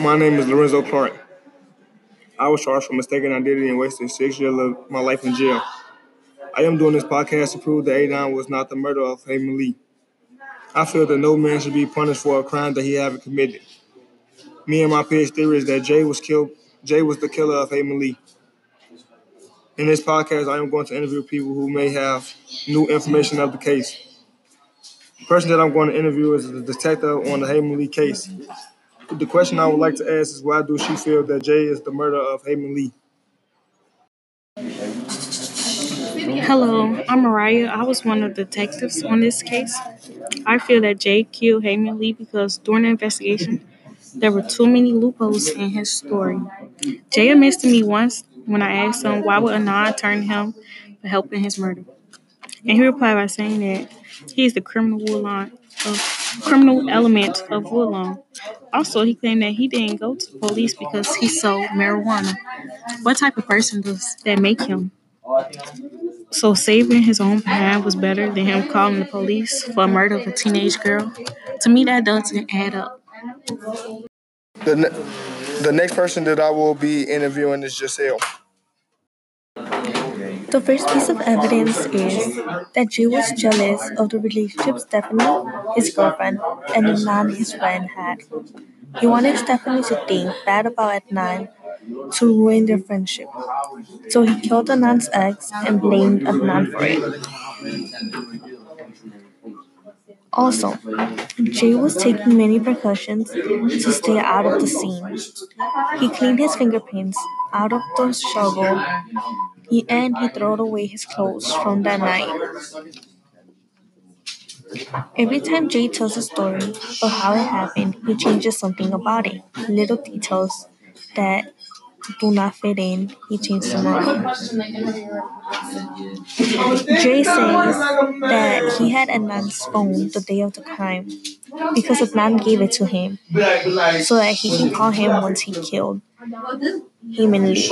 My name is Lorenzo Clark. I was charged for mistaken identity and wasted six years of my life in jail. I am doing this podcast to prove that Adnan was not the murderer of Hae Min Lee. I feel that no man should be punished for a crime that he haven't committed. Me and my peers' theory is that Jay was killed. Jay was the killer of Hae Min Lee. In this podcast, I am going to interview people who may have new information of the case. The person that I'm going to interview is the detective on the Hae Min Lee case. The question I would like to ask is why do she feel that Jay is the murder of Hae Min Lee? Hello, I'm Mariah. I was one of the detectives on this case. I feel that Jay killed Hae Min Lee because during the investigation, there were too many loopholes in his story. Jay admits to me once when I asked him why would Adnan turn him for helping his murder. And he replied by saying that he is the criminal Woodlawn of criminal element of Woodlawn. Also, he claimed that he didn't go to police because he sold marijuana. What type of person does that make him? So saving his own behind was better than him calling the police for a murder of a teenage girl. To me, that doesn't add up. The, ne- the next person that I will be interviewing is Giselle. The first piece of evidence is that Jay was jealous of the relationship Stephanie, his girlfriend, and Adnan, his friend, had. He wanted Stephanie to think bad about Adnan to ruin their friendship. So he killed Adnan's ex and blamed Adnan for it. Also, Jay was taking many precautions to stay out of the scene. He cleaned his fingerprints out of the shovel and he threw away his clothes from that night. Every time Jay tells a story of how it happened, he changes something about it. Little details that do not fit in, he changes them around. Jay says that he had Adnan's phone the day of the crime because Adnan gave it to him so that he can call him once he killed Hae Min Lee.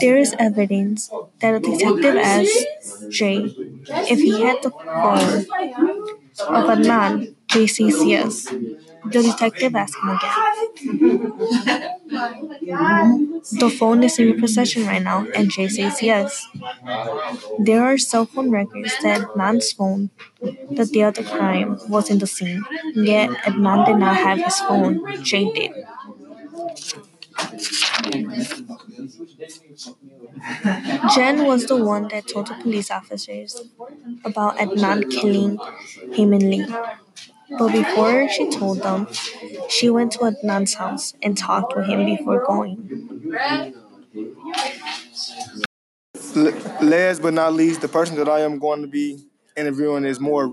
There is evidence that a detective asked Jay if he had the phone of. Jay says yes. The detective asks him again. The phone is in your possession right now, and Jay says yes. There are cell phone records that Adnan's phone, the day of the crime, was in the scene. Yet Adnan did not have his phone. Jay did. Jen was the one that told the police officers about Adnan killing Hae Min Lee. But before she told them, she went to Adnan's house and talked with him before going. L- last but not least, the person that I am going to be interviewing is more